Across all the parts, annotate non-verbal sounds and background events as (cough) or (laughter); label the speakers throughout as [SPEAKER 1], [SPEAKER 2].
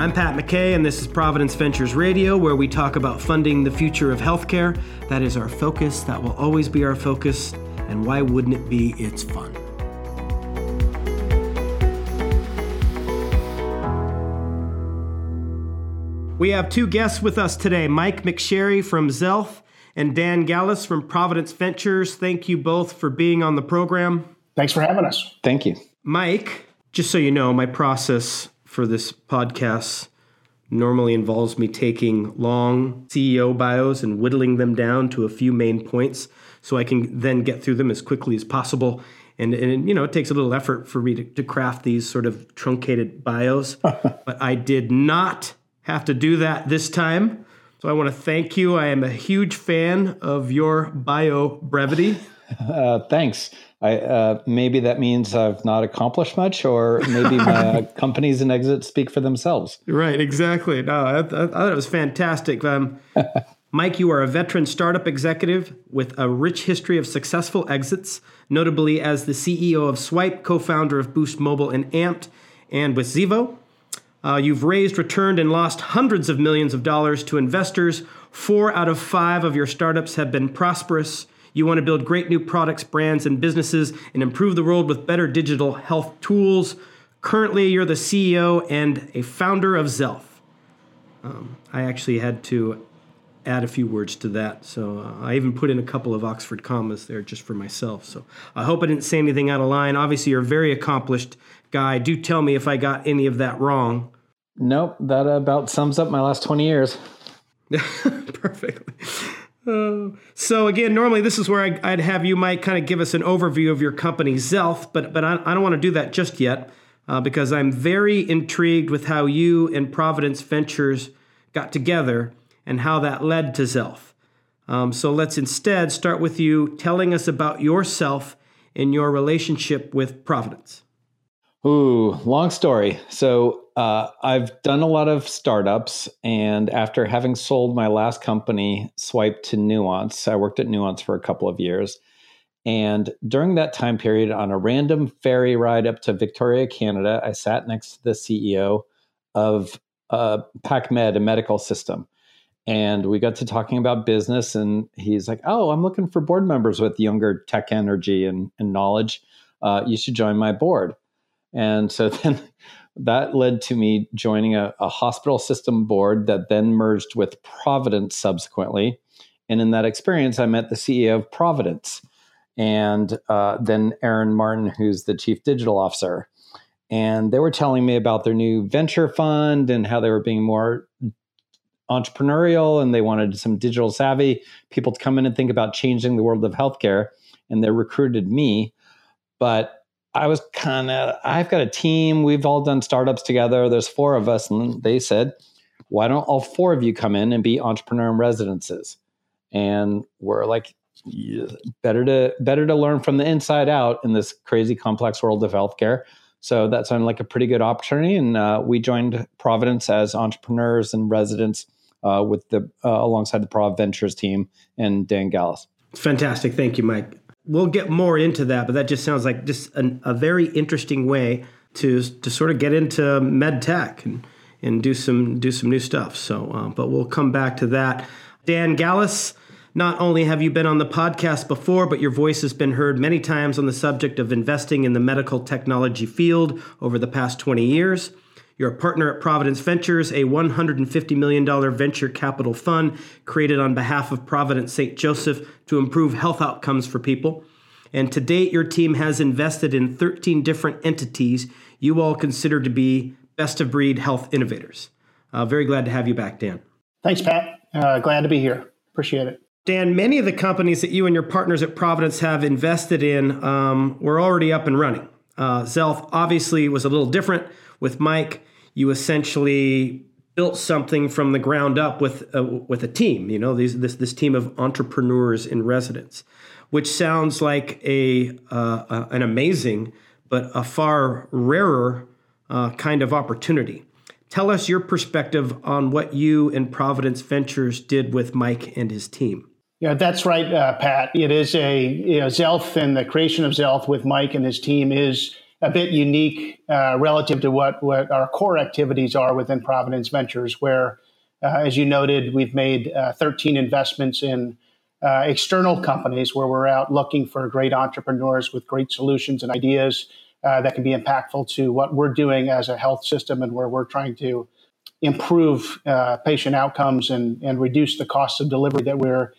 [SPEAKER 1] I'm Pat McKay, and this is Providence Ventures Radio, where we talk about funding the future of healthcare. That is our focus, that will always be our focus, and why wouldn't it be? It's fun. We have two guests with us today Mike McSherry from Xealth and Dan Gallus from Providence Ventures. Thank you both for being on the program.
[SPEAKER 2] Thanks for having us.
[SPEAKER 3] Thank you.
[SPEAKER 1] Mike, just so you know, my process for this podcast normally involves me taking long CEO bios and whittling them down to a few main points so I can then get through them as quickly as possible. And, and you know, it takes a little effort for me to, to craft these sort of truncated bios, (laughs) but I did not have to do that this time. So I want to thank you. I am a huge fan of your bio brevity. (laughs)
[SPEAKER 3] Uh, thanks. I uh, maybe that means I've not accomplished much, or maybe my (laughs) companies and exits speak for themselves.
[SPEAKER 1] Right, exactly. No, I, I, I thought it was fantastic. Um, (laughs) Mike, you are a veteran startup executive with a rich history of successful exits, notably as the CEO of Swype, co-founder of Boost Mobile and Amp'd, and with Xevo. Uh, you've raised, returned, and lost hundreds of millions of dollars to investors. Four out of five of your startups have been prosperous. You want to build great new products, brands, and businesses and improve the world with better digital health tools. Currently, you're the CEO and a founder of Xealth. Um, I actually had to add a few words to that. So uh, I even put in a couple of Oxford commas there just for myself. So I hope I didn't say anything out of line. Obviously, you're a very accomplished guy. Do tell me if I got any of that wrong.
[SPEAKER 3] Nope, that about sums up my last 20 years. (laughs)
[SPEAKER 1] Perfectly. So again, normally this is where I, would have you, Mike, kind of give us an overview of your company, Xealth, but but I, I don't want to do that just yet uh, because I'm very intrigued with how you and Providence Ventures got together and how that led to Xealth. Um, so let's instead start with you telling us about yourself and your relationship with Providence.
[SPEAKER 3] Ooh, long story. So uh, I've done a lot of startups, and after having sold my last company, Swype to Nuance, I worked at Nuance for a couple of years. And during that time period, on a random ferry ride up to Victoria, Canada, I sat next to the CEO of uh, PacMed, a medical system. And we got to talking about business, and he's like, Oh, I'm looking for board members with younger tech energy and, and knowledge. Uh, you should join my board. And so (laughs) then that led to me joining a, a, hospital system board that then merged with Providence subsequently. And in that experience, I met the CEO of Providence and uh, then Aaron Martin, who's the chief digital officer. And they were telling me about their new venture fund and how they were being more entrepreneurial and they wanted some digital savvy people to come in and think about changing the world of healthcare. And they recruited me. But I was kind of, I've got a team. We've all done startups together. There's four of us. And they said, why don't all four of you come in and be entrepreneur in residences? And we're like, yeah, better to better to learn from the inside out in this crazy complex world of healthcare. So that sounded like a pretty good opportunity, and uh, we joined Providence as entrepreneurs and residents uh, with the uh, alongside the Prov Ventures team and Dan Gallus.
[SPEAKER 1] Fantastic, thank you, Mike we'll get more into that, but that just sounds like just an, a very interesting way to to sort of get into med tech and and do some do some new stuff. So, uh, but we'll come back to that. Dan Gallus, not only have you been on the podcast before, but your voice has been heard many times on the subject of investing in the medical technology field over the past 20 years. You're a partner at Providence Ventures, a $150 million venture capital fund created on behalf of Providence St. Joseph to improve health outcomes for people. And to date, your team has invested in 13 different entities you all consider to be best of breed health innovators. Uh, very glad to have you back, Dan.
[SPEAKER 2] Thanks, Pat. Uh, glad to be here. Appreciate it.
[SPEAKER 1] Dan, many of the companies that you and your partners at Providence have invested in um, were already up and running. Uh, Xealth obviously was a little different with Mike you essentially built something from the ground up with a, with a team. You know, these, this this team of entrepreneurs in residence, which sounds like a uh, an amazing but a far rarer uh, kind of opportunity. Tell us your perspective on what you and Providence Ventures did with Mike and his team.
[SPEAKER 2] Yeah, that's right, uh, Pat. It is a you know, Xealth and the creation of Xealth with Mike and his team is a bit unique uh, relative to what, what our core activities are within Providence Ventures, where, uh, as you noted, we've made uh, 13 investments in uh, external companies where we're out looking for great entrepreneurs with great solutions and ideas uh, that can be impactful to what we're doing as a health system and where we're trying to improve uh, patient outcomes and, and reduce the costs of delivery that we're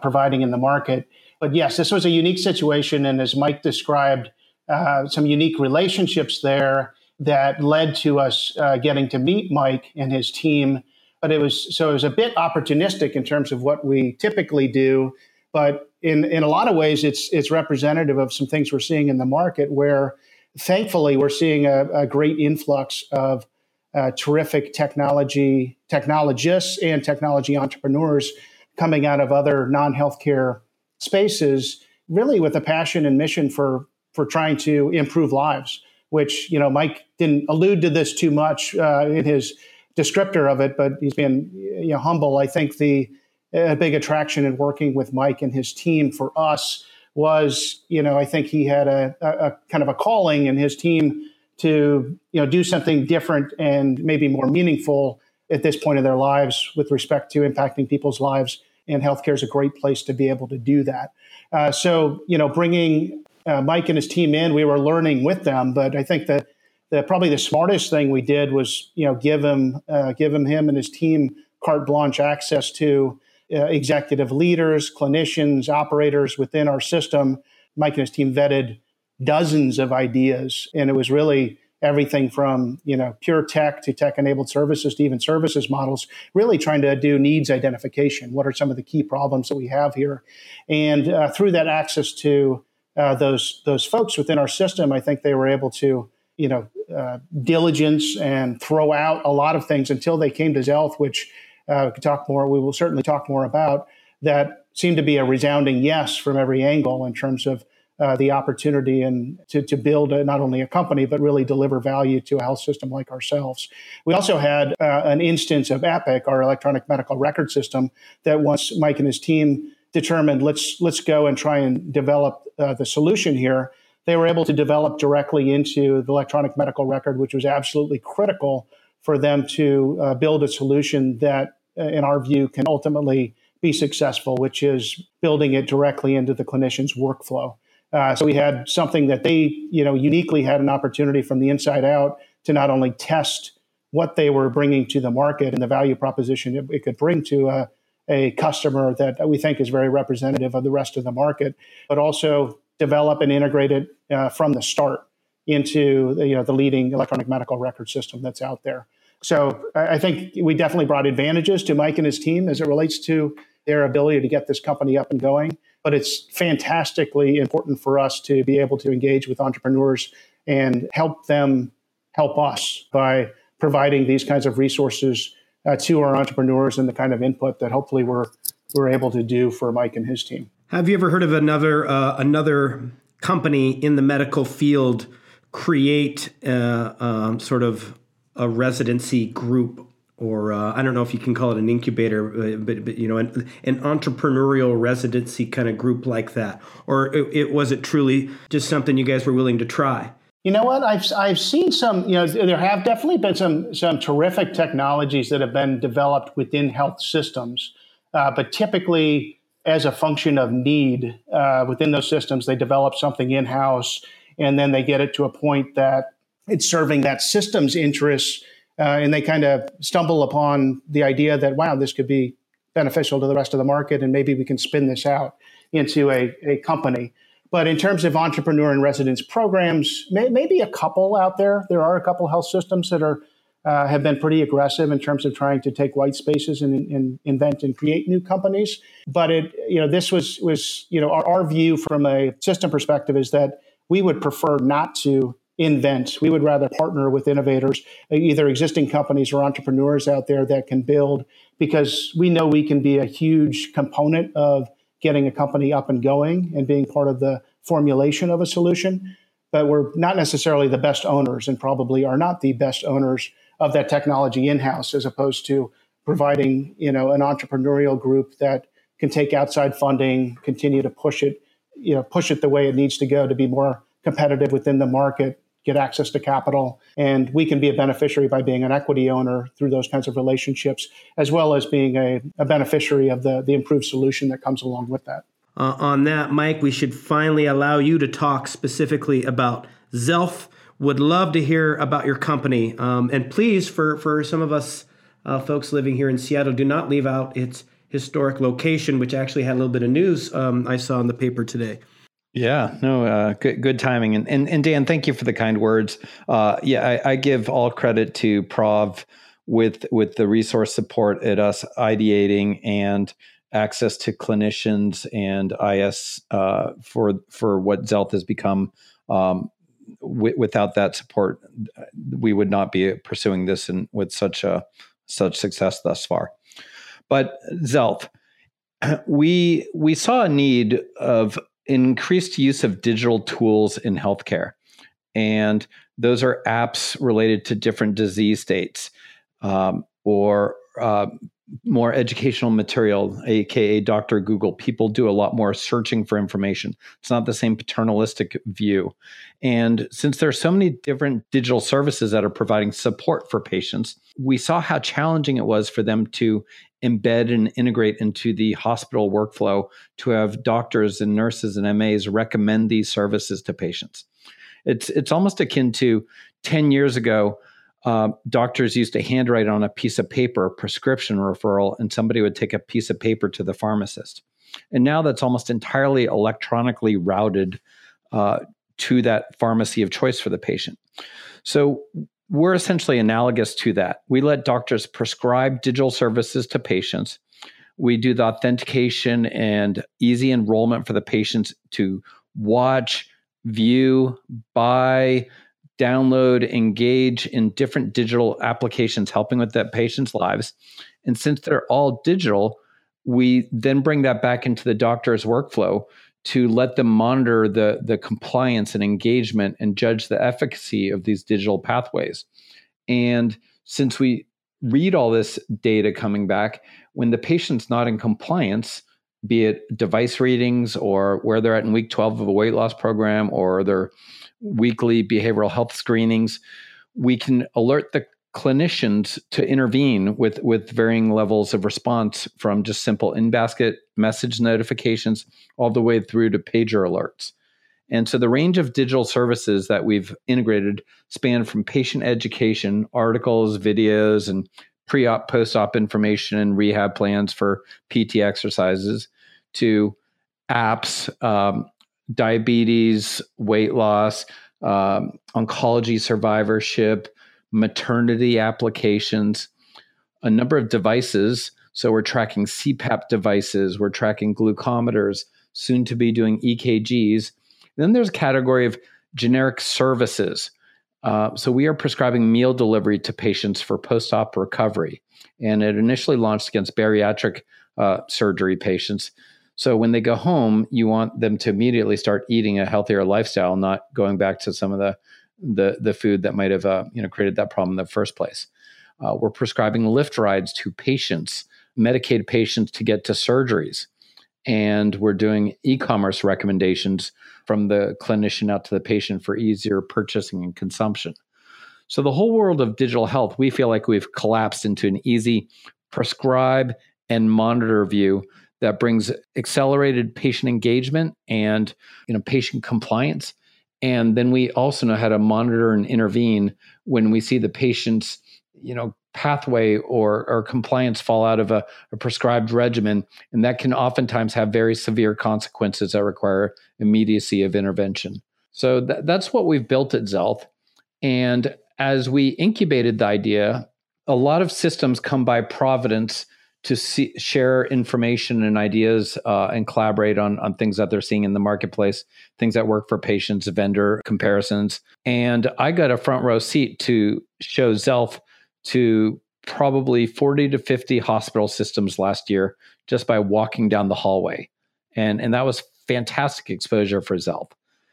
[SPEAKER 2] providing in the market. But yes, this was a unique situation. And as Mike described, uh, some unique relationships there that led to us uh, getting to meet Mike and his team. But it was so it was a bit opportunistic in terms of what we typically do. But in, in a lot of ways, it's it's representative of some things we're seeing in the market where thankfully we're seeing a, a great influx of uh, terrific technology technologists and technology entrepreneurs coming out of other non-healthcare spaces really with a passion and mission for for trying to improve lives, which, you know, Mike didn't allude to this too much uh, in his descriptor of it, but he's been you know, humble. I think the a big attraction in working with Mike and his team for us was, you know, I think he had a, a, a kind of a calling in his team to, you know, do something different and maybe more meaningful at this point in their lives with respect to impacting people's lives. And healthcare is a great place to be able to do that. Uh, so, you know, bringing uh, Mike and his team in, we were learning with them. But I think that the, probably the smartest thing we did was you know give him uh, give him him and his team carte blanche access to uh, executive leaders, clinicians, operators within our system. Mike and his team vetted dozens of ideas, and it was really everything from you know pure tech to tech enabled services to even services models really trying to do needs identification what are some of the key problems that we have here and uh, through that access to uh, those those folks within our system, I think they were able to you know uh, diligence and throw out a lot of things until they came to Xealth, which uh, we could talk more. We will certainly talk more about that. Seemed to be a resounding yes from every angle in terms of uh, the opportunity and to, to build a, not only a company but really deliver value to a health system like ourselves. We also had uh, an instance of Epic, our electronic medical record system, that once Mike and his team determined let's let's go and try and develop uh, the solution here. They were able to develop directly into the electronic medical record which was absolutely critical for them to uh, build a solution that uh, in our view can ultimately be successful which is building it directly into the clinician's workflow. Uh, so we had something that they you know uniquely had an opportunity from the inside out to not only test what they were bringing to the market and the value proposition it, it could bring to a a customer that we think is very representative of the rest of the market, but also develop and integrate it uh, from the start into you know the leading electronic medical record system that's out there. So I think we definitely brought advantages to Mike and his team as it relates to their ability to get this company up and going. But it's fantastically important for us to be able to engage with entrepreneurs and help them help us by providing these kinds of resources uh, to our entrepreneurs and the kind of input that hopefully we're we're able to do for Mike and his team.
[SPEAKER 1] Have you ever heard of another uh, another company in the medical field create uh, um, sort of a residency group or uh, I don't know if you can call it an incubator, uh, but, but you know, an, an, entrepreneurial residency kind of group like that, or it, it, was it truly just something you guys were willing to try?
[SPEAKER 2] You know what? I've I've seen some. You know, there have definitely been some some terrific technologies that have been developed within health systems, uh, but typically as a function of need uh, within those systems, they develop something in house, and then they get it to a point that it's serving that system's interests, uh, and they kind of stumble upon the idea that wow, this could be beneficial to the rest of the market, and maybe we can spin this out into a, a company. But in terms of entrepreneur and residence programs, may, maybe a couple out there. There are a couple health systems that are uh, have been pretty aggressive in terms of trying to take white spaces and, and, invent and create new companies. But it, you know, this was was you know our, our view from a system perspective is that we would prefer not to invent. We would rather partner with innovators, either existing companies or entrepreneurs out there that can build, because we know we can be a huge component of getting a company up and going and being part of the formulation of a solution. But we're not necessarily the best owners and probably are not the best owners of that technology in-house as opposed to providing, you know, an entrepreneurial group that can take outside funding, continue to push it, you know, push it the way it needs to go to be more competitive within the market, get access to capital. And we can be a beneficiary by being an equity owner through those kinds of relationships, as well as being a, a beneficiary of the, the improved solution that comes along with that.
[SPEAKER 1] Uh, on that, Mike, we should finally allow you to talk specifically about Xealth. Would love to hear about your company. Um, and please, for, for some of us uh, folks living here in Seattle, do not leave out its historic location, which actually had a little bit of news um, I saw in the paper today.
[SPEAKER 3] Yeah, no, uh, good, good timing, and, and and Dan, thank you for the kind words. Uh, yeah, I, I, give all credit to Prov with with the resource support at us ideating and access to clinicians and IS uh, for for what Xealth has become. Um, w- without that support, we would not be pursuing this and with such a such success thus far. But Xealth, (clears throat) we we saw a need of increased use of digital tools in healthcare, and those are apps related to different disease states um, or uh, more educational material, aka Dr. Google. People do a lot more searching for information. It's not the same paternalistic view. And since there are so many different digital services that are providing support for patients, we saw how challenging it was for them to embed and integrate into the hospital workflow to have doctors and nurses and MAs recommend these services to patients. It's it's almost akin to 10 years ago uh, doctors used to handwrite on a piece of paper a prescription referral, and somebody would take a piece of paper to the pharmacist. And now that's almost entirely electronically routed uh, to that pharmacy of choice for the patient. So we're essentially analogous to that. We let doctors prescribe digital services to patients. We do the authentication and easy enrollment for the patients to watch, view, buy, download, engage in different digital applications, helping with that patient's lives. And since they're all digital, we then bring that back into the doctor's workflow to let them monitor the, the compliance and engagement and judge the efficacy of these digital pathways. And since we read all this data coming back, when the patient's not in compliance, be it device readings or where they're at in week 12 of a weight loss program or their weekly behavioral health screenings, we can alert the clinicians to intervene with with varying levels of response from just simple in basket message notifications all the way through to pager alerts. And so the range of digital services that we've integrated span from patient education, articles, videos, and pre op, post op information and rehab plans for PT exercises to apps, um, diabetes, weight loss, um, oncology survivorship, maternity applications, a number of devices. So we're tracking CPAP devices, we're tracking glucometers, soon to be doing EKGs. Then there's a category of generic services. Uh, so we are prescribing meal delivery to patients for post-op recovery, and it initially launched against bariatric uh, surgery patients. So when they go home, you want them to immediately start eating a healthier lifestyle, not going back to some of the the, the food that might have uh, you know created that problem in the first place. Uh, we're prescribing Lyft rides to patients, Medicaid patients, to get to surgeries, and we're doing e-commerce recommendations from the clinician out to the patient for easier purchasing and consumption. So the whole world of digital health, we feel like we've collapsed into an easy prescribe and monitor view that brings accelerated patient engagement and you know patient compliance. And then we also know how to monitor and intervene when we see the patient's you know pathway or, or compliance fall out of a, a prescribed regimen. And that can oftentimes have very severe consequences that require immediacy of intervention. So th- that's what we've built at Xealth and as we incubated the idea a lot of systems come by providence to see, share information and ideas uh, and collaborate on, on things that they're seeing in the marketplace, things that work for patients, vendor comparisons. And I got a front row seat to show Xealth to probably 40 to 50 hospital systems last year just by walking down the hallway. And, and that was fantastic exposure for Xealth.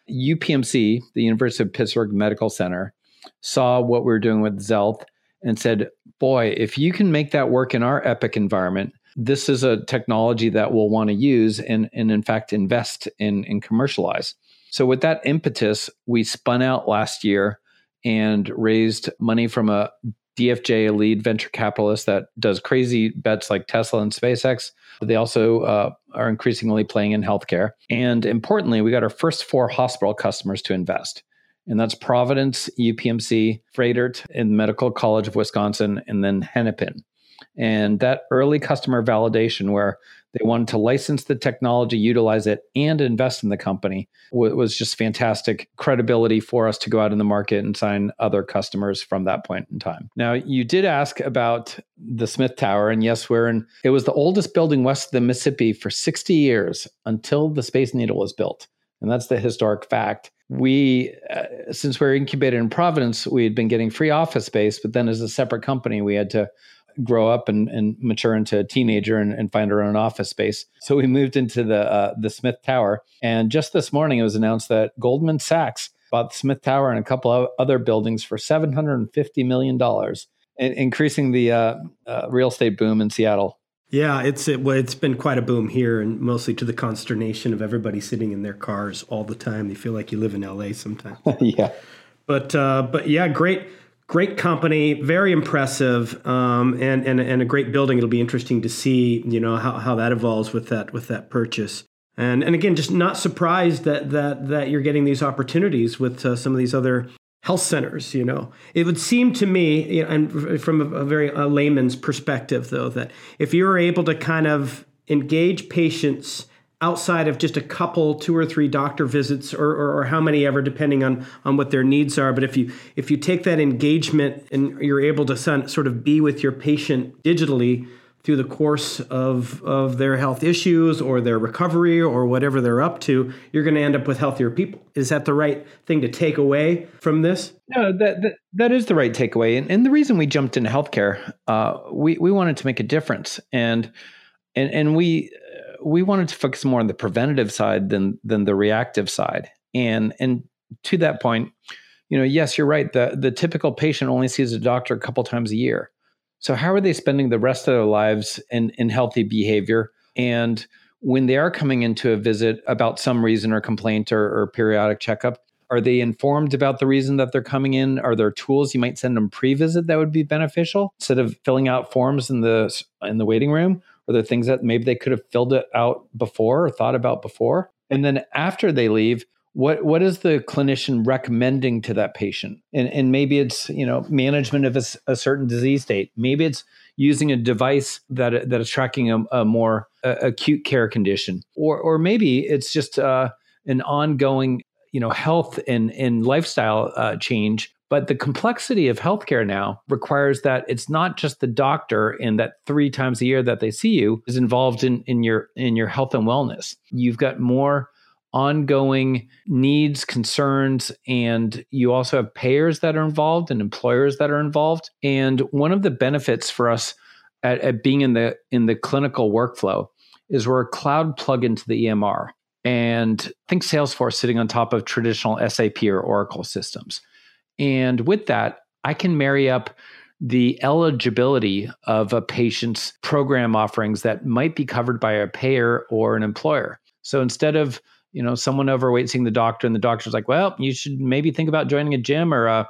[SPEAKER 3] UPMC, the University of Pittsburgh Medical Center, saw what we were doing with Xealth and said, boy, if you can make that work in our Epic environment, this is a technology that we'll want to use and, and in fact invest in and commercialize. So with that impetus, we spun out last year and raised money from a DFJ, a lead venture capitalist that does crazy bets like Tesla and SpaceX. But They also uh, are increasingly playing in healthcare. And importantly, we got our first four hospital customers to invest. And that's Providence, UPMC, Froedtert in Medical College of Wisconsin, and then Hennepin. And that early customer validation, where they wanted to license the technology, utilize it, and invest in the company was just fantastic credibility for us to go out in the market and sign other customers from that point in time. Now, you did ask about the Smith Tower, and yes, we're in. It was the oldest building west of the Mississippi for 60 years until the Space Needle was built, and that's the historic fact. We, uh, since we we're incubated in Providence, we had been getting free office space, but then as a separate company, we had to grow up and, and mature into a teenager and, and, find our own office space. So we moved into the uh, the Smith Tower, and just this morning it was announced that Goldman Sachs bought the Smith Tower and a couple of other buildings for seven hundred and fifty million dollars, increasing the uh, uh, real estate boom in Seattle.
[SPEAKER 1] Yeah, it's it, well, it's been quite a boom here, and mostly to the consternation of everybody sitting in their cars all the time. You feel like you live in LA sometimes. (laughs)
[SPEAKER 3] yeah,
[SPEAKER 1] but uh, but yeah, great great company, very impressive, um, and, and and a great building. It'll be interesting to see, you know, how, how that evolves with that with that purchase. And and again, just not surprised that that that you're getting these opportunities with uh, some of these other health centers. You know, it would seem to me, you and from a, very a layman's perspective, though, that if you're able to kind of engage patients outside of just a couple two or three doctor visits or, or, or, how many ever depending on on what their needs are but if you if you take that engagement and you're able to sort of be with your patient digitally through the course of of their health issues or their recovery or whatever they're up to you're going to end up with healthier people is that the right thing to take away from this
[SPEAKER 3] no that that, that is the right takeaway and, and the reason we jumped into healthcare uh, we we wanted to make a difference and and and we we wanted to focus more on the preventative side than than the reactive side. And and to that point, you know, yes, you're right. The the typical patient only sees a doctor a couple times a year. So how are they spending the rest of their lives in in healthy behavior? And when they are coming into a visit about some reason or complaint or, or periodic checkup, are they informed about the reason that they're coming in? Are there tools you might send them pre-visit that would be beneficial instead of filling out forms in the in the waiting room? Are there things that maybe they could have filled it out before or thought about before? And then after they leave, what what is the clinician recommending to that patient? And and maybe it's you know management of a, a certain disease state. Maybe it's using a device that that is tracking a, a more uh, acute care condition, or or maybe it's just uh, an ongoing you know health and and lifestyle uh, change but the complexity of healthcare now requires that it's not just the doctor and that three times a year that they see you is involved in, in your in your health and wellness. You've got more ongoing needs, concerns, and you also have payers that are involved and employers that are involved. And one of the benefits for us at, at being in the in the clinical workflow is we're a cloud plug into the EMR. And think Salesforce sitting on top of traditional SAP or Oracle systems. And with that, I can marry up the eligibility of a patient's program offerings that might be covered by a payer or an employer. So instead of you know someone overweight seeing the doctor and the doctor's like well you should maybe think about joining a gym or uh,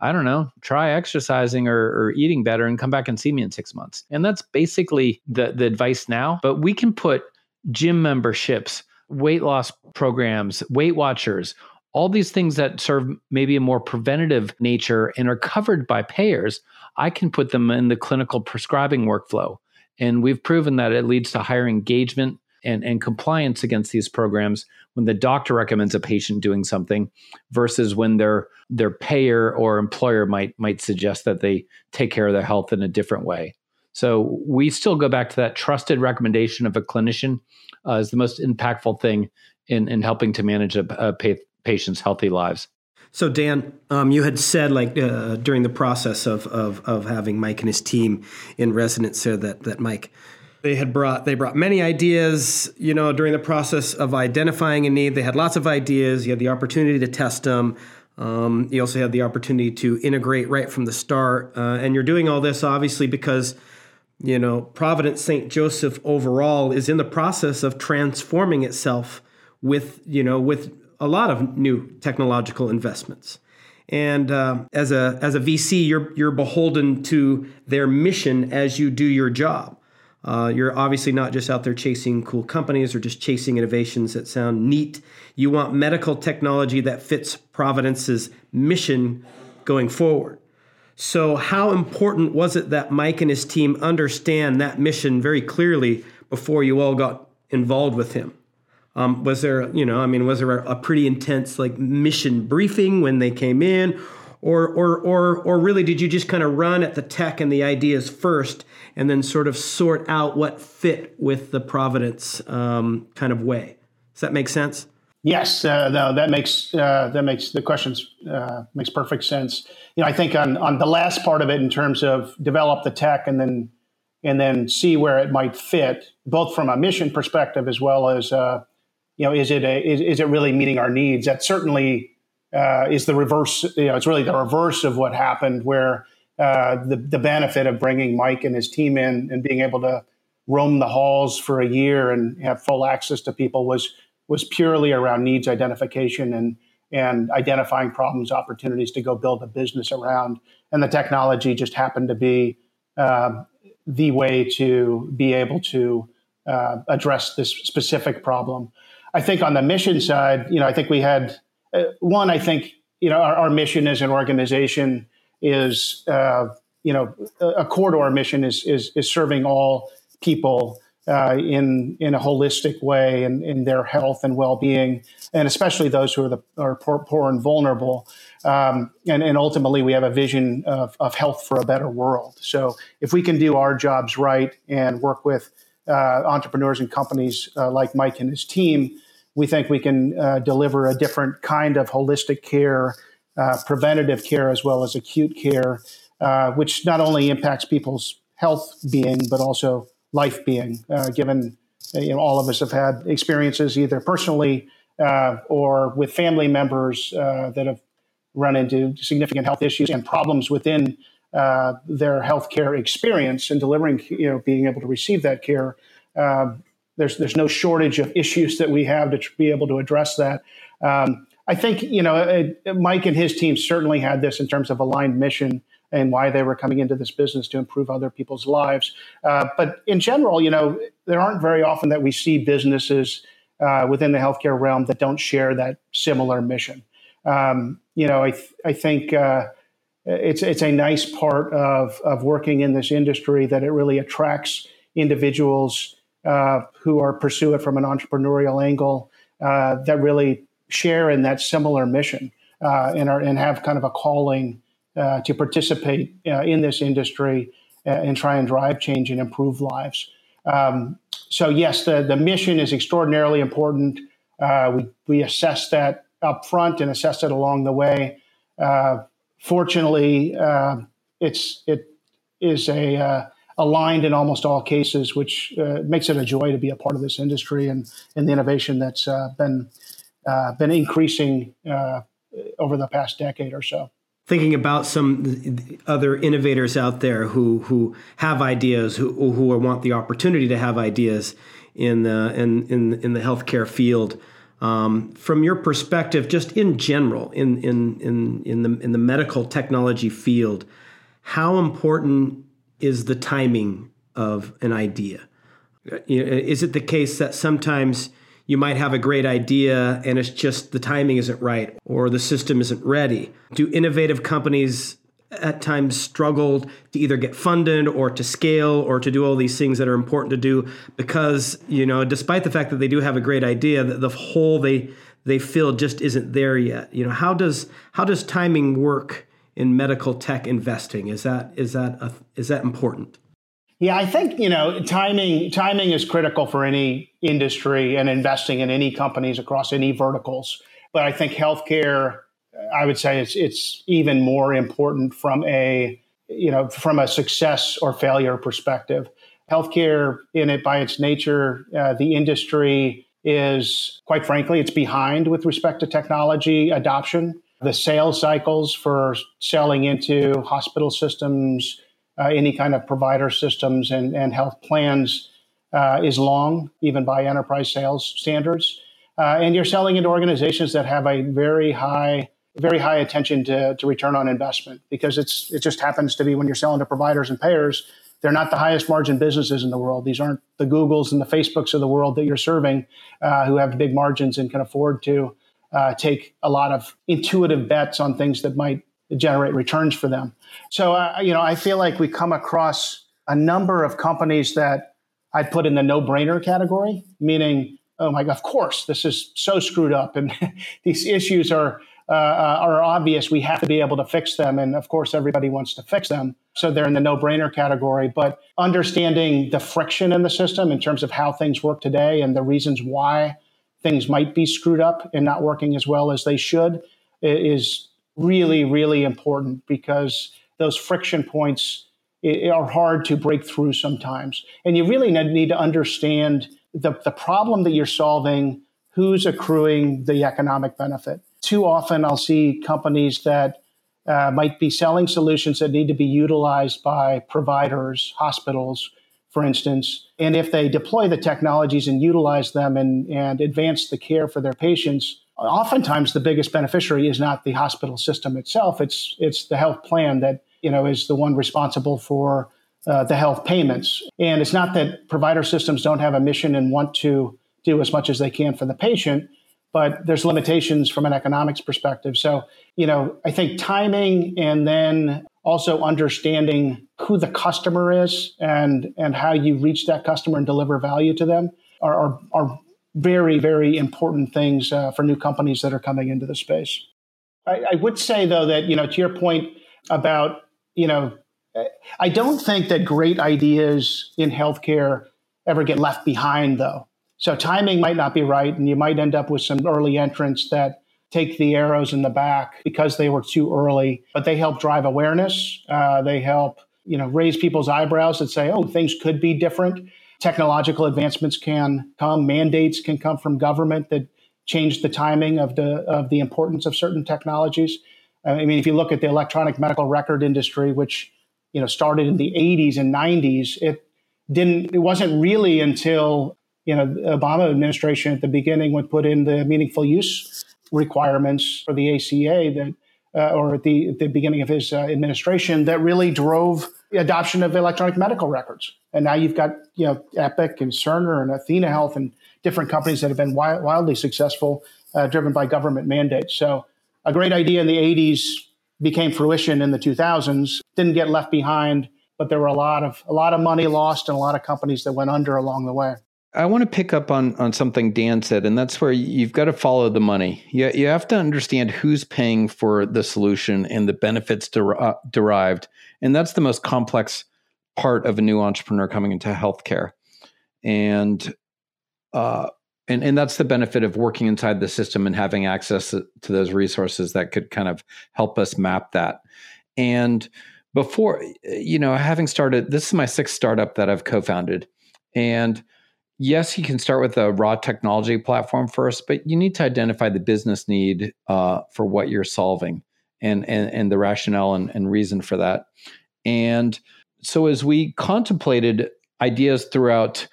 [SPEAKER 3] i don't know try exercising or, or eating better and come back and see me in six months and that's basically the, the advice now but we can put gym memberships weight loss programs weight watchers all these things that serve maybe a more preventative nature and are covered by payers, I can put them in the clinical prescribing workflow. And we've proven that it leads to higher engagement and, and compliance against these programs when the doctor recommends a patient doing something versus when their their payer or employer might might suggest that they take care of their health in a different way. So we still go back to that trusted recommendation of a clinician uh, is the most impactful thing in, in helping to manage a, a patients' healthy lives.
[SPEAKER 1] So Dan, um, you had said like uh, during the process of, of of having Mike and his team in residence there that that Mike they had brought they brought many ideas you know during the process of identifying a need they had lots of ideas you had the opportunity to test them um, you also had the opportunity to integrate right from the start uh, and you're doing all this obviously because you know providence st joseph overall is in the process of transforming itself with you know with a lot of new technological investments. And uh, as a as a VC, you're you're beholden to their mission as you do your job. Uh, you're obviously not just out there chasing cool companies or just chasing innovations that sound neat. You want medical technology that fits Providence's mission going forward. So, how important was it that Mike and his team understand that mission very clearly before you all got involved with him? Um, was there, you know, I mean, was there a, a pretty intense like mission briefing when they came in, or or or or really did you just kind of run at the tech and the ideas first, and then sort of sort out what fit with the Providence um, kind of way? Does that make sense?
[SPEAKER 2] Yes, uh, no, that makes uh, that makes the questions uh, makes perfect sense. You know, I think on on the last part of it, in terms of develop the tech and then and then see where it might fit, both from a mission perspective as well as uh, you know, is it a, is, is it really meeting our needs? That certainly uh, is the reverse. You know, it's really the reverse of what happened, where uh, the the benefit of bringing Mike and his team in and being able to roam the halls for a year and have full access to people was was purely around needs identification and and identifying problems, opportunities to go build a business around. And the technology just happened to be uh, the way to be able to uh, address this specific problem. I think on the mission side, you know, I think we had uh, one. I think you know our, our, mission as an organization is uh, you know a corridor mission is is, is serving all people uh, in in a holistic way and in, in their health and well being, and especially those who are the are poor, poor and vulnerable. Um, and, and ultimately, we have a vision of, of health for a better world. So, if we can do our jobs right and work with uh, entrepreneurs and companies uh, like Mike and his team, we think we can uh, deliver a different kind of holistic care, uh, preventative care as well as acute care, uh, which not only impacts people's health being but also life being, uh, given uh, you know, all of us have had experiences either personally uh, or with family members uh, that have run into significant health issues and problems within uh, their healthcare experience and delivering, you know, being able to receive that care. Um, there's there's no shortage of issues that we have to tr- be able to address that. Um, I think you know it, Mike and his team certainly had this in terms of aligned mission and why they were coming into this business to improve other people's lives. Uh, but in general, you know, there aren't very often that we see businesses uh, within the healthcare realm that don't share that similar mission. Um, you know, I, th- I think uh, it's it's a nice part of of working in this industry that it really attracts individuals uh, who are pursue it from an entrepreneurial angle uh, that really share in that similar mission uh, and are and have kind of a calling uh, to participate uh, in this industry uh, and try and drive change and improve lives. Um, so yes, the, the mission is extraordinarily important. Uh, we, we assess that up front and assess it along the way. Uh, fortunately, it's it is a aligned in almost all cases, which makes it a joy to be a part of this industry and, and the innovation that's been been increasing over the past decade or so.
[SPEAKER 1] Thinking about some other innovators out there who who have ideas who who want the opportunity to have ideas in the in in, in the healthcare field um, from your perspective just in general in in in in the in the medical technology field how important is the timing of an idea? Is it the case that sometimes you might have a great idea and it's just the timing isn't right or the system isn't ready. Do innovative companies at times struggle to either get funded or to scale or to do all these things that are important to do? Because you know despite the fact that they do have a great idea the, the hole they they feel just isn't there yet. You know how does how does timing work in medical tech investing? Is that is that a, is that important
[SPEAKER 2] yeah, I think you know timing. Timing is critical for any industry and investing in any companies across any verticals. But I think healthcare, I would say, it's it's even more important from a you know from a success or failure perspective. Healthcare, in it by its nature, uh, the industry is quite frankly, it's behind with respect to technology adoption. The sales cycles for selling into hospital systems uh, any kind of provider systems and, and health plans uh, is long, even by enterprise sales standards. Uh, and you're selling into organizations that have a very high very high attention to, to return on investment because it's it just happens to be when you're selling to providers and payers, they're not the highest margin businesses in the world. These aren't the Googles and the Facebooks of the world that you're serving, uh, who have big margins and can afford to uh, take a lot of intuitive bets on things that might generate returns for them. So, uh, you know, I feel like we come across a number of companies that I'd put in the no-brainer category, meaning, oh my god, of course, this is so screwed up, and (laughs) these issues are uh, uh, are obvious. We have to be able to fix them, and of course, everybody wants to fix them. So they're in the no-brainer category. But understanding the friction in the system in terms of how things work today and the reasons why things might be screwed up and not working as well as they should is really, really important because those friction points are hard to break through sometimes. And you really need to understand the, the problem that you're solving, who's accruing the economic benefit. Too often, I'll see companies that uh, might be selling solutions that need to be utilized by providers, hospitals, for instance. And if they deploy the technologies and utilize them and, and advance the care for their patients, oftentimes the biggest beneficiary is not the hospital system itself. It's it's the health plan that you know is the one responsible for uh, the health payments. And it's not that provider systems don't have a mission and want to do as much as they can for the patient, but there's limitations from an economics perspective. So you know I think timing and then also understanding who the customer is and and how you reach that customer and deliver value to them are, are, are very, very important things uh, for new companies that are coming into the space. I, I, would say, though, that, you know, to your point about, you know, I don't think that great ideas in healthcare ever get left behind, though. So timing might not be right, and you might end up with some early entrants that take the arrows in the back because they were too early, but they help drive awareness. Uh, they help, you know, raise people's eyebrows and say, oh, things could be different technological advancements can come, mandates can come from government that change the timing of the of the importance of certain technologies. I mean, if you look at the electronic medical record industry, which you know started in the 80s and 90s, it didn't. It wasn't really until you know the Obama administration at the beginning would put in the meaningful use requirements for the ACA that, uh, or at the at the beginning of his uh, administration, that really drove adoption of electronic medical records. And now you've got you know Epic and Cerner and Athena Health and different companies that have been wild, wildly successful, uh, driven by government mandates. So a great idea in the 80s became fruition in the 2000s. Didn't get left behind, but there were a lot of a lot of money lost and a lot of companies that went under along the way.
[SPEAKER 3] I want to pick up on on something Dan said, and that's where you've got to follow the money. You, you have to understand who's paying for the solution and the benefits der- uh, derived, and that's the most complex part of a new entrepreneur coming into healthcare, and uh, and and that's the benefit of working inside the system and having access to those resources that could kind of help us map that. And before, you know, having started, this is my sixth startup that I've co-founded, and yes, you can start with a raw technology platform first, but you need to identify the business need uh, for what you're solving and, and, and the rationale and, and reason for that. And so as we contemplated ideas throughout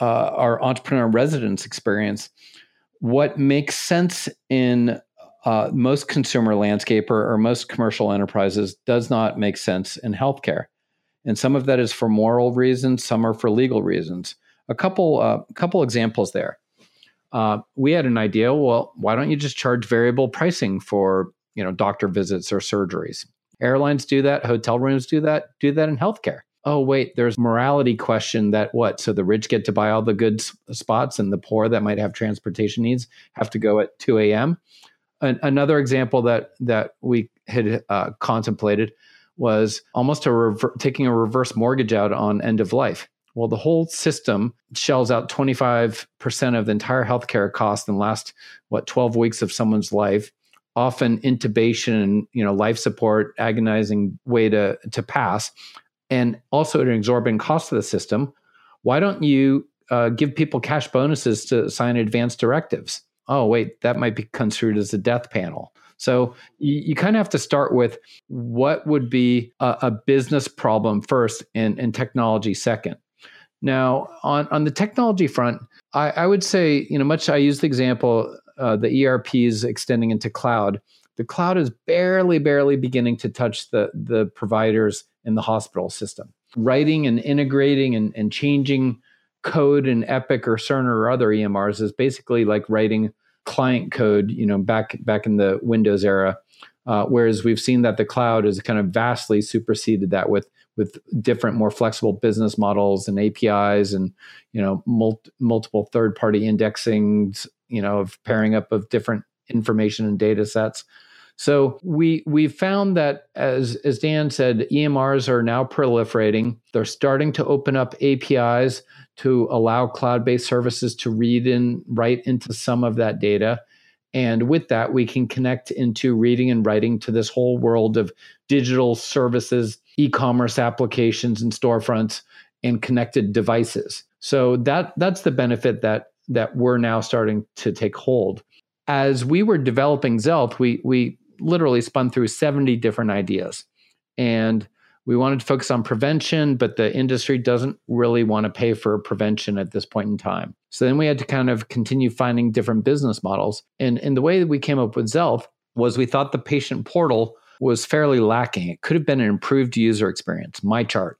[SPEAKER 3] uh, our entrepreneur residence experience, what makes sense in uh, most consumer landscape or, or, most commercial enterprises does not make sense in healthcare. And some of that is for moral reasons, some are for legal reasons a couple uh, couple examples there. Uh, we had an idea. Well, why don't you just charge variable pricing for you know doctor visits or surgeries? Airlines do that. Hotel rooms do that. Do that in healthcare. Oh wait, there's morality question that what? So the rich get to buy all the good spots, and the poor that might have transportation needs have to go at 2 a.m. An- another example that that we had uh, contemplated was almost a rever- taking a reverse mortgage out on end of life. Well, the whole system shells out 25% of the entire healthcare cost in the last, what, 12 weeks of someone's life, often intubation, you know, life support, agonizing way to, to pass, and also an exorbitant cost to the system. Why don't you uh, give people cash bonuses to sign advance directives? Oh, wait, that might be construed as a death panel. So you, you kind of have to start with what would be a, a business problem first and, and technology second. Now, on, on the technology front, I, I would say, you know, much I use the example, uh, the ERPs extending into cloud. the cloud is barely, barely beginning to touch the, the providers in the hospital system. Writing and integrating and, and changing code in Epic or Cerner or other EMRs is basically like writing client code, you know, back back in the Windows era. Uh, whereas we've seen that the cloud has kind of vastly superseded that with with different, more flexible business models and APIs, and you know, mul- multiple third party indexings, you know, of pairing up of different information and data sets. So we we found that as as Dan said, EMRs are now proliferating. They're starting to open up APIs to allow cloud-based services to read and write into some of that data. And with that, we can connect into reading and writing to this whole world of digital services, e-commerce applications and storefronts and connected devices. So that that's the benefit that that we're now starting to take hold. As we were developing Xealth, we we literally spun through 70 different ideas. And we wanted to focus on prevention, but the industry doesn't really want to pay for prevention at this point in time. So then we had to kind of continue finding different business models. And, and the way that we came up with Xealth was we thought the patient portal was fairly lacking. It could have been an improved user experience, MyChart.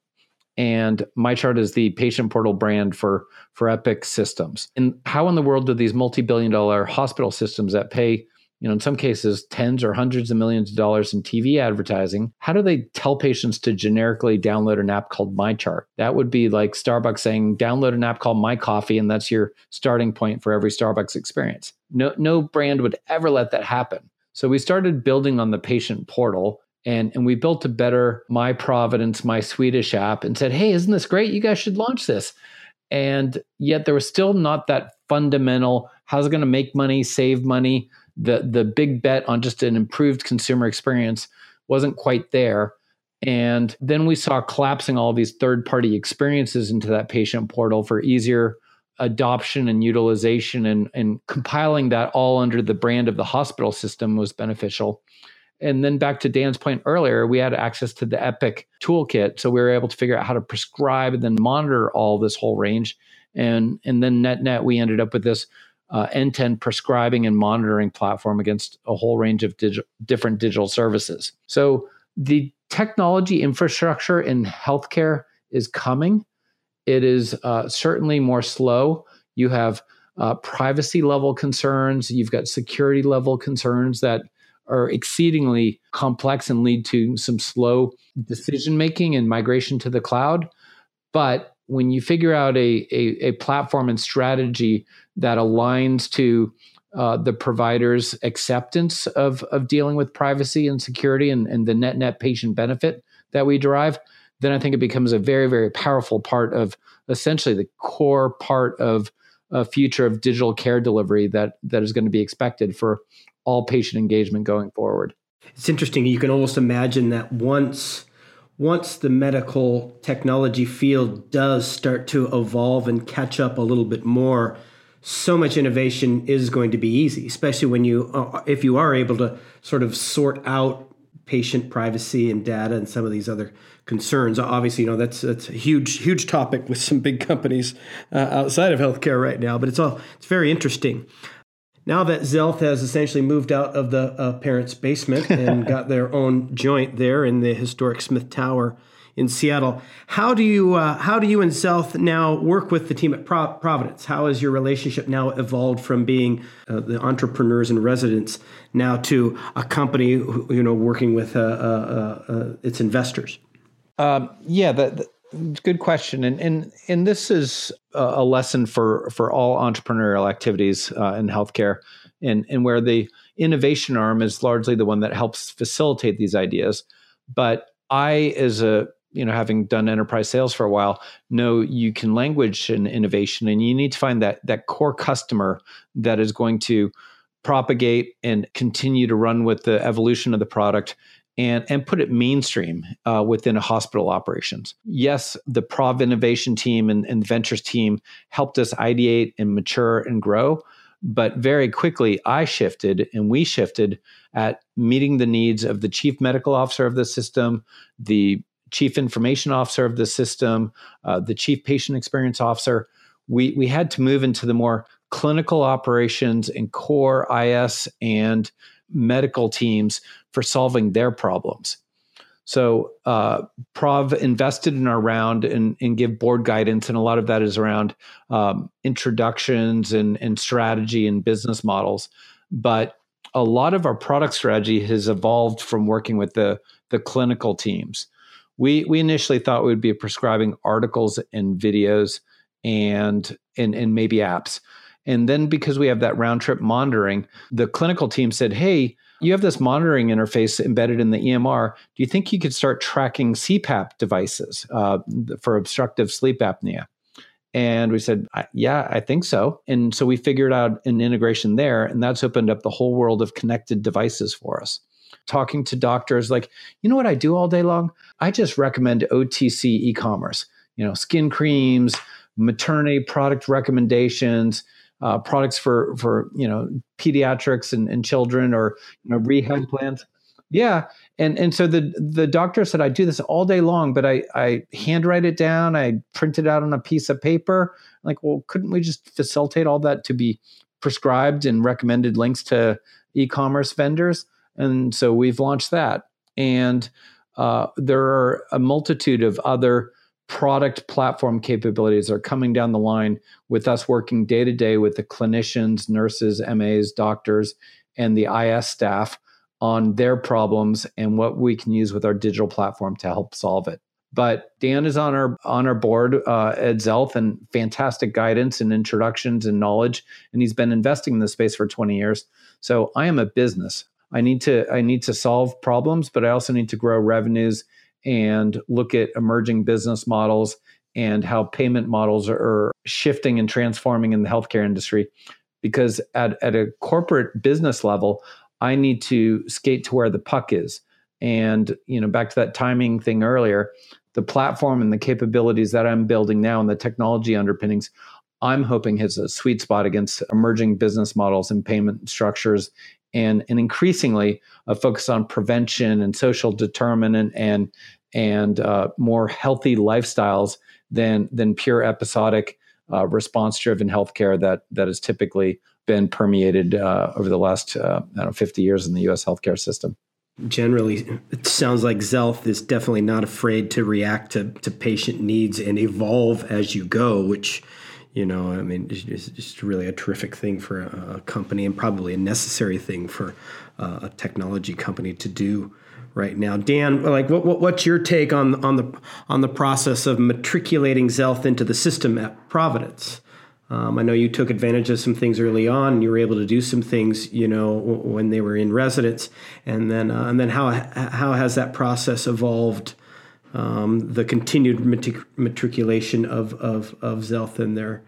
[SPEAKER 3] And MyChart is the patient portal brand for, for Epic systems. And how in the world do these multi billion dollar hospital systems that pay you know, in some cases, tens or hundreds of millions of dollars in TV advertising. How do they tell patients to generically download an app called MyChart? That would be like Starbucks saying, download an app called My Coffee, and that's your starting point for every Starbucks experience. No, no brand would ever let that happen. So we started building on the patient portal and, and we built a better My Providence, My Swedish app and said, hey, isn't this great? You guys should launch this. And yet there was still not that fundamental how's it going to make money, save money? The the big bet on just an improved consumer experience wasn't quite there. And then we saw collapsing all these third party experiences into that patient portal for easier adoption and utilization and, and compiling that all under the brand of the hospital system was beneficial. And then back to Dan's point earlier, we had access to the Epic toolkit. So we were able to figure out how to prescribe and then monitor all this whole range. And, and then net net, we ended up with this uh, end-to-end prescribing and monitoring platform against a whole range of digi- different digital services. So the technology infrastructure in healthcare is coming. It is uh, certainly more slow. You have uh, privacy level concerns. You've got security level concerns that are exceedingly complex and lead to some slow decision making and migration to the cloud. But when you figure out a, a, a platform and strategy that aligns to uh, the provider's acceptance of, of dealing with privacy and security and, and the net net patient benefit that we derive, then I think it becomes a very, very powerful part of essentially the core part of a future of digital care delivery that that is going to be expected for all patient engagement going forward.
[SPEAKER 1] It's interesting. You can almost imagine that once once the medical technology field does start to evolve and catch up a little bit more, so much innovation is going to be easy, especially when you, uh, if you are able to sort of sort out patient privacy and data and some of these other concerns. Obviously, you know that's that's a huge huge topic with some big companies uh, outside of healthcare right now. But it's all it's very interesting. Now that Xealth has essentially moved out of the uh, parents' basement (laughs) and got their own joint there in the historic Smith Tower in Seattle, how do you uh, how do you and Xealth now work with the team at Pro- Providence? How has your relationship now evolved from being uh, the entrepreneurs and residents now to a company you know working with uh, uh, uh, its investors?
[SPEAKER 3] Um, yeah, the, Good question, and and and this is a lesson for for all entrepreneurial activities uh, in healthcare, and and where the innovation arm is largely the one that helps facilitate these ideas. But I, as a you know, having done enterprise sales for a while, know you can language and innovation, and you need to find that that core customer that is going to propagate and continue to run with the evolution of the product and and put it mainstream uh, within a hospital operations. Yes, the Prov Innovation team and, and Ventures team helped us ideate and mature and grow, but very quickly I shifted and we shifted at meeting the needs of the chief medical officer of the system, the chief information officer of the system, uh, the chief patient experience officer. We we had to move into the more clinical operations and core IS and medical teams for solving their problems. So uh, Prov invested in our round and, and, give board guidance, and a lot of that is around um, introductions and, and strategy and business models. But a lot of our product strategy has evolved from working with the the clinical teams. We we initially thought we would be prescribing articles and videos and and, and maybe apps. And then because we have that round trip monitoring, the clinical team said, "Hey, you have this monitoring interface embedded in the EMR. Do you think you could start tracking CPAP devices uh, for obstructive sleep apnea? And we said, yeah, I think so. And so we figured out an integration there, and that's opened up the whole world of connected devices for us. Talking to doctors, like, you know what I do all day long? I just recommend OTC e commerce, you know, skin creams, maternity product recommendations, uh, products for for you know pediatrics and, and children or you know rehab plans. Yeah, and and so the the doctor said I do this all day long, but I I handwrite it down, I print it out on a piece of paper. I'm like, well, couldn't we just facilitate all that to be prescribed and recommended links to e-commerce vendors? And so we've launched that, and uh, there are a multitude of other product platform capabilities are coming down the line with us working day to day with the clinicians, nurses, MAs, doctors, and the IS staff on their problems and what we can use with our digital platform to help solve it. But Dan is on our on our board uh, at Xealth and fantastic guidance and introductions and knowledge, and he's been investing in this space for 20 years. So I am a business. I need to I need to solve problems, but I also need to grow revenues and look at emerging business models and how payment models are shifting and transforming in the healthcare industry. Because at, at a corporate business level, I need to skate to where the puck is. And, you know, back to that timing thing earlier, the platform and the capabilities that I'm building now and the technology underpinnings, I'm hoping has a sweet spot against emerging business models and payment structures and, and increasingly a focus on prevention and social determinant and and uh, more healthy lifestyles than than pure episodic uh, response driven healthcare that that has typically been permeated uh, over the last uh, I don't know 50 years in the U.S. healthcare system.
[SPEAKER 1] Generally, it sounds like Xealth is definitely not afraid to react to, to patient needs and evolve as you go, which you know, I mean, it's just really a terrific thing for a, company and probably a necessary thing for uh, a technology company to do right now. Dan, like, what, what, what's your take on on the on the process of matriculating Xealth into the system at Providence? Um, I know you took advantage of some things early on, and you were able to do some things, you know, when they were in residence, and then uh, and then how how has that process evolved? Um, the continued matric- matriculation of of of Xealth and their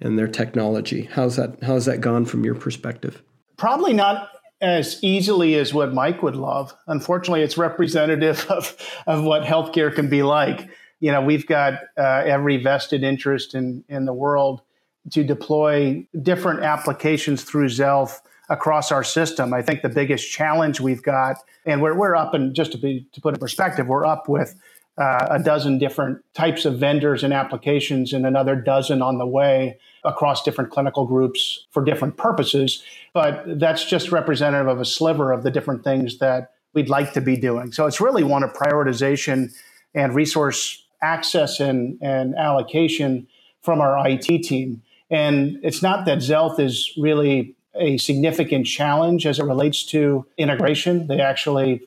[SPEAKER 1] and their technology. How's that how's that gone from your perspective?
[SPEAKER 2] Probably not as easily as what Mike would love. Unfortunately, it's representative (laughs) of, of what healthcare can be like. You know, we've got uh, every vested interest in, in the world to deploy different applications through Xealth across our system. I think the biggest challenge we've got, and we're, we're up and just to, be, to put in perspective, we're up with uh, a dozen different types of vendors and applications and another dozen on the way across different clinical groups for different purposes. But that's just representative of a sliver of the different things that we'd like to be doing. So it's really one of prioritization and resource access and, and allocation from our IT team. And it's not that Xealth is really a significant challenge as it relates to integration. They actually,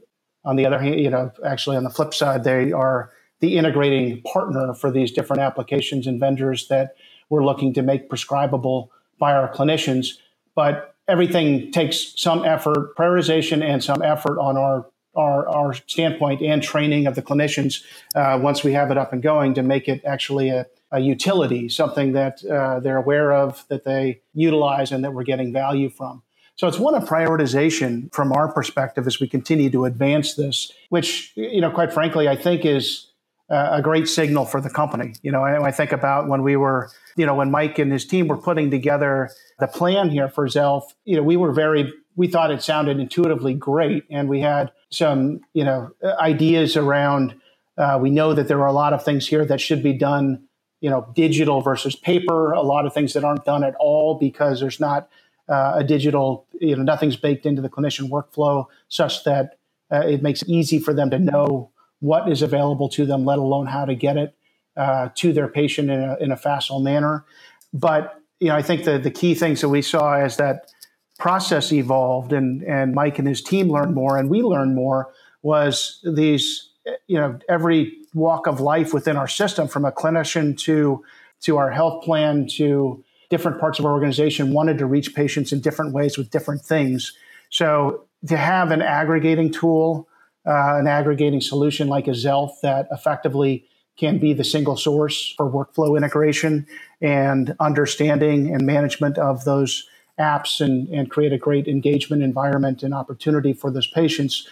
[SPEAKER 2] on the other hand, you know, actually on the flip side, they are the integrating partner for these different applications and vendors that we're looking to make prescribable by our clinicians. But everything takes some effort, prioritization, and some effort on our our, our standpoint and training of the clinicians uh, once we have it up and going to make it actually a, a utility, something that uh, they're aware of, that they utilize, and that we're getting value from. So it's one of prioritization from our perspective as we continue to advance this, which, you know, quite frankly, I think is a great signal for the company. You know, I, I think about when we were you know, when Mike and his team were putting together the plan here for Xealth, you know, we were very, we thought it sounded intuitively great. And we had some, you know, ideas around, uh, we know that there are a lot of things here that should be done, you know, digital versus paper, a lot of things that aren't done at all because there's not uh, a digital, you know, nothing's baked into the clinician workflow such that uh, it makes it easy for them to know what is available to them, let alone how to get it uh, to their patient in a, in a facile manner. But you know, I think the the key things that we saw is that process evolved, and and Mike and his team learned more, and we learned more. Was these you know every walk of life within our system, from a clinician to to our health plan to different parts of our organization, wanted to reach patients in different ways with different things. So to have an aggregating tool, uh, an aggregating solution like a Xealth that effectively can be the single source for workflow integration and understanding and management of those apps and, and create a great engagement environment and opportunity for those patients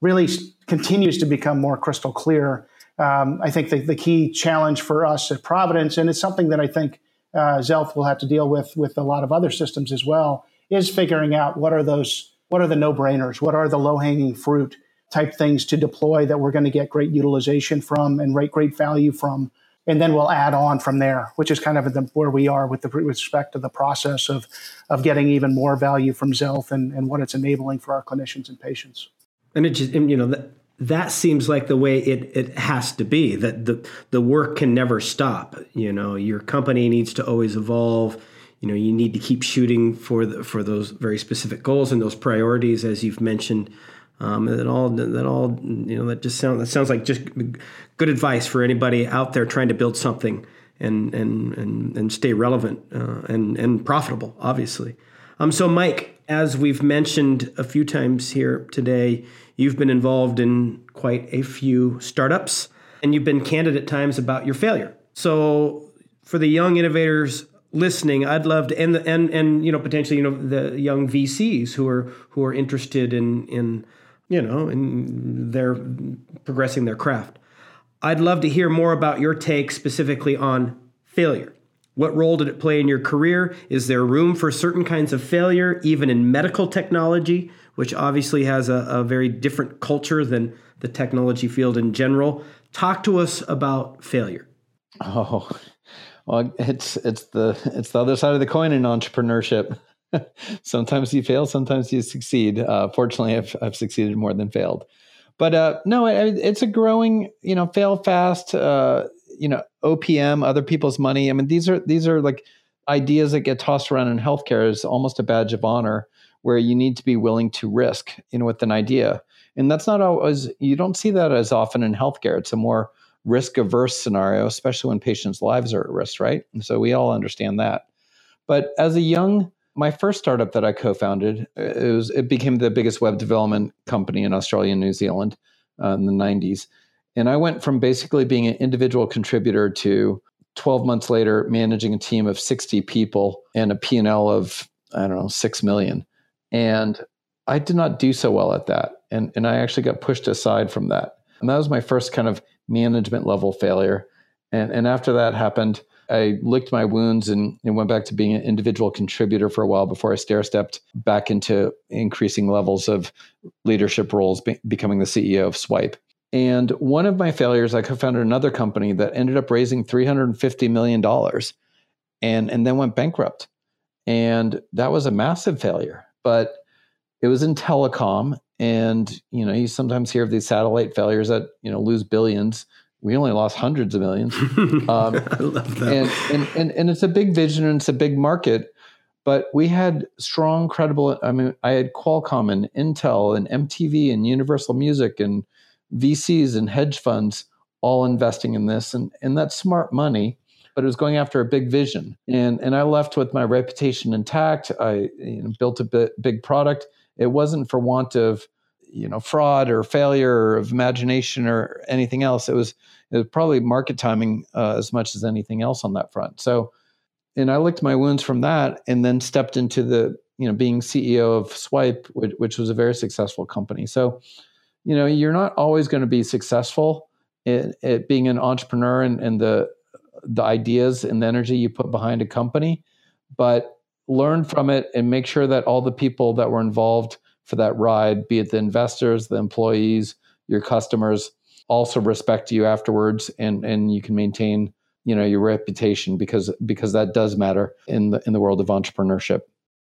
[SPEAKER 2] really continues to become more crystal clear. Um, I think the, the, key challenge for us at Providence, and it's something that I think uh, Xealth will have to deal with with a lot of other systems as well, is figuring out what are those, what are the no brainers, what are the low hanging fruit type things to deploy that we're going to get great utilization from and great great value from and then we'll add on from there, which is kind of the, where we are with, the, with respect to the process of, of getting even more value from Xealth and, and what it's enabling for our clinicians and patients.
[SPEAKER 1] And it just, you know, that, that seems like the way it, it has to be, that the, the work can never stop. You know, your company needs to always evolve. You know, you need to keep shooting for the, for those very specific goals and those priorities, as you've mentioned um, that all that all you know that just sounds that sounds like just good advice for anybody out there trying to build something and and and, and stay relevant uh, and and profitable, obviously. Um, so Mike, as we've mentioned a few times here today, you've been involved in quite a few startups, and you've been candid at times about your failure. So for the young innovators listening, I'd love to, and and and you know potentially you know the young VCs who are who are interested in in you know, in they're progressing their craft. I'd love to hear more about your take specifically on failure. What role did it play in your career? Is there room for certain kinds of failure, even in medical technology, which obviously has a, a very different culture than the technology field in general? Talk to us about failure.
[SPEAKER 3] Oh, well, it's it's the it's the other side of the coin in entrepreneurship. (laughs) sometimes you fail, sometimes you succeed. Uh, fortunately, I've, I've succeeded more than failed. But uh, no, it, it's a growing, you know, fail fast, uh, you know, OPM, other people's money. I mean, these are these are like ideas that get tossed around in healthcare is almost a badge of honor, where you need to be willing to risk, know, with an idea. And that's not always you don't see that as often in healthcare. It's a more risk averse scenario, especially when patients' lives are at risk, right? And so we all understand that. But as a young my first startup that I co-founded, it was it became the biggest web development company in Australia and New Zealand uh, in the 90s. And I went from basically being an individual contributor to 12 months later managing a team of 60 people and a P&L of I don't know 6 million. And I did not do so well at that. And and I actually got pushed aside from that. And that was my first kind of management level failure. And and after that happened, I licked my wounds and, and went back to being an individual contributor for a while before I stair stepped back into increasing levels of leadership roles, be, becoming the CEO of Swype. And one of my failures, I co-founded another company that ended up raising $350 million and, and then went bankrupt. And that was a massive failure. But it was in telecom. And, you know, you sometimes hear of these satellite failures that, you know, lose billions we only lost hundreds of millions. (laughs) Um, I love that. And, and, and, and it's a big vision and it's a big market, but we had strong, credible. I mean, I had Qualcomm and Intel and MTV and Universal Music and VCs and hedge funds all investing in this, and and that's smart money. But it was going after a big vision, and and I left with my reputation intact. I you know, built a big product. It wasn't for want of you know fraud or failure or imagination or anything else. It was it was probably market timing uh, as much as anything else on that front. So, and I licked my wounds from that, and then stepped into the you know being CEO of Swype, which, which was a very successful company. So, you know, you're not always going to be successful at, being an entrepreneur and, and the the ideas and the energy you put behind a company, but learn from it and make sure that all the people that were involved for that ride, be it the investors, the employees, your customers, also respect you afterwards and and you can maintain you know your reputation because because that does matter in the in the world of entrepreneurship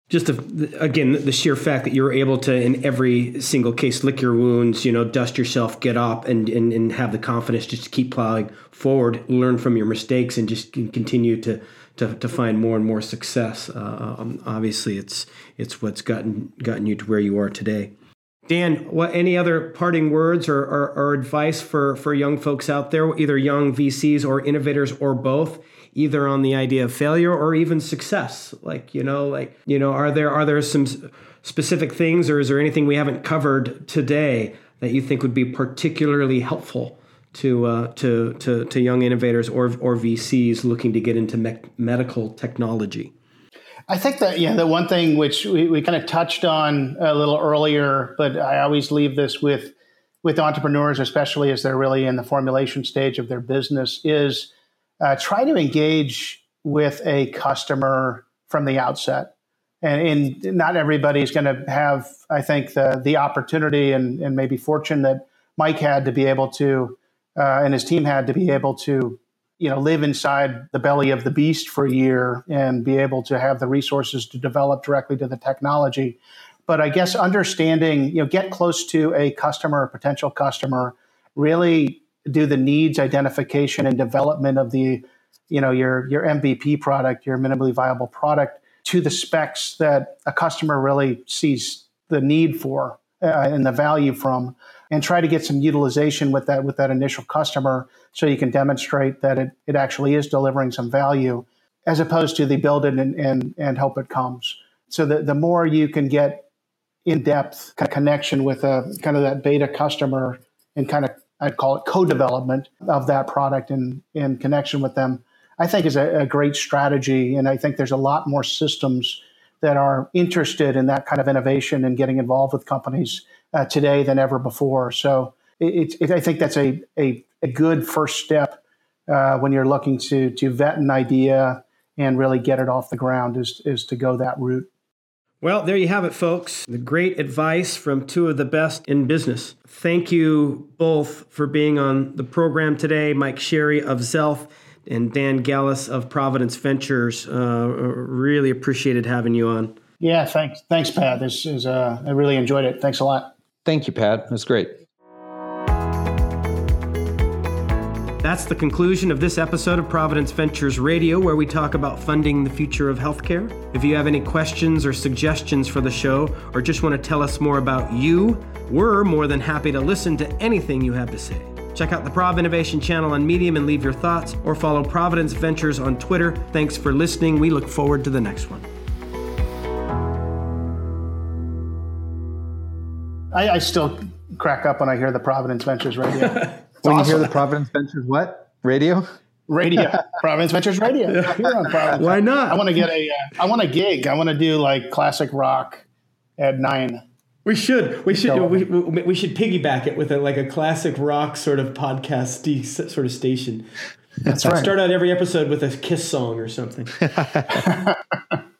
[SPEAKER 1] just again the sheer fact that you're able to in every single case lick your wounds you know dust yourself get up and and, and have the confidence just to keep plowing forward learn from your mistakes and just continue to to, to find more and more success. Uh, um, obviously it's it's what's gotten gotten you to where you are today. Dan, what any other parting words or, or, or advice for, for young folks out there, either young VCs or innovators or both, either on the idea of failure or even success. Like you know like you know are there are there some specific things or is there anything we haven't covered today that you think would be particularly helpful to uh, to, to to young innovators or or VCs looking to get into me- medical technology?
[SPEAKER 2] I think that yeah, the one thing which we, we kind of touched on a little earlier, but I always leave this with with entrepreneurs, especially as they're really in the formulation stage of their business, is uh, try to engage with a customer from the outset. And, and not everybody is going to have, I think, the the opportunity and, and maybe fortune that Mike had to be able to, uh, and his team had to be able to, you know, live inside the belly of the beast for a year and be able to have the resources to develop directly to the technology. But I guess understanding, you know, get close to a customer, a potential customer, really do the needs identification and development of the you know your your MVP product, your minimally viable product to the specs that a customer really sees the need for uh, and the value from and try to get some utilization with that with that initial customer so you can demonstrate that it, it actually is delivering some value as opposed to the build it and, and, and hope it comes. So the, the more you can get in depth kind of connection with a kind of that beta customer and kind of I'd call it co-development of that product in, in connection with them, I think is a, a great strategy. And I think there's a lot more systems that are interested in that kind of innovation and getting involved with companies uh, today than ever before. So it, it, I think that's a, a, a good first step uh, when you're looking to, to vet an idea and really get it off the ground is, is to go that route.
[SPEAKER 1] Well, there you have it, folks. The great advice from two of the best in business. Thank you both for being on the program today. Mike Sherry of Xealth and Dan Gallus of Providence Ventures. Uh, really appreciated having you on.
[SPEAKER 2] Yeah, thanks. Thanks, Pat. This is uh, I really enjoyed it. Thanks a lot.
[SPEAKER 3] Thank you, Pat. It was great.
[SPEAKER 1] That's the conclusion of this episode of Providence Ventures Radio, where we talk about funding the future of healthcare. If you have any questions or suggestions for the show, or just want to tell us more about you, we're more than happy to listen to anything you have to say. Check out the Prov Innovation channel on Medium and leave your thoughts, or follow Providence Ventures on Twitter. Thanks for listening. We look forward to the next one.
[SPEAKER 2] I, I still crack up when I hear the Providence Ventures radio. (laughs)
[SPEAKER 3] when awesome. you hear the Providence Ventures what radio?
[SPEAKER 2] Radio, (laughs) Providence Ventures Radio.
[SPEAKER 1] Yeah. Why not?
[SPEAKER 2] I want to get a. Uh, I want a gig. I want to do like classic rock at nine.
[SPEAKER 1] We should. We should. We, we, we, should piggyback it with a, like a classic rock sort of podcast sort of station.
[SPEAKER 2] That's right.
[SPEAKER 1] Start out every episode with a Kiss song or something. (laughs) (laughs)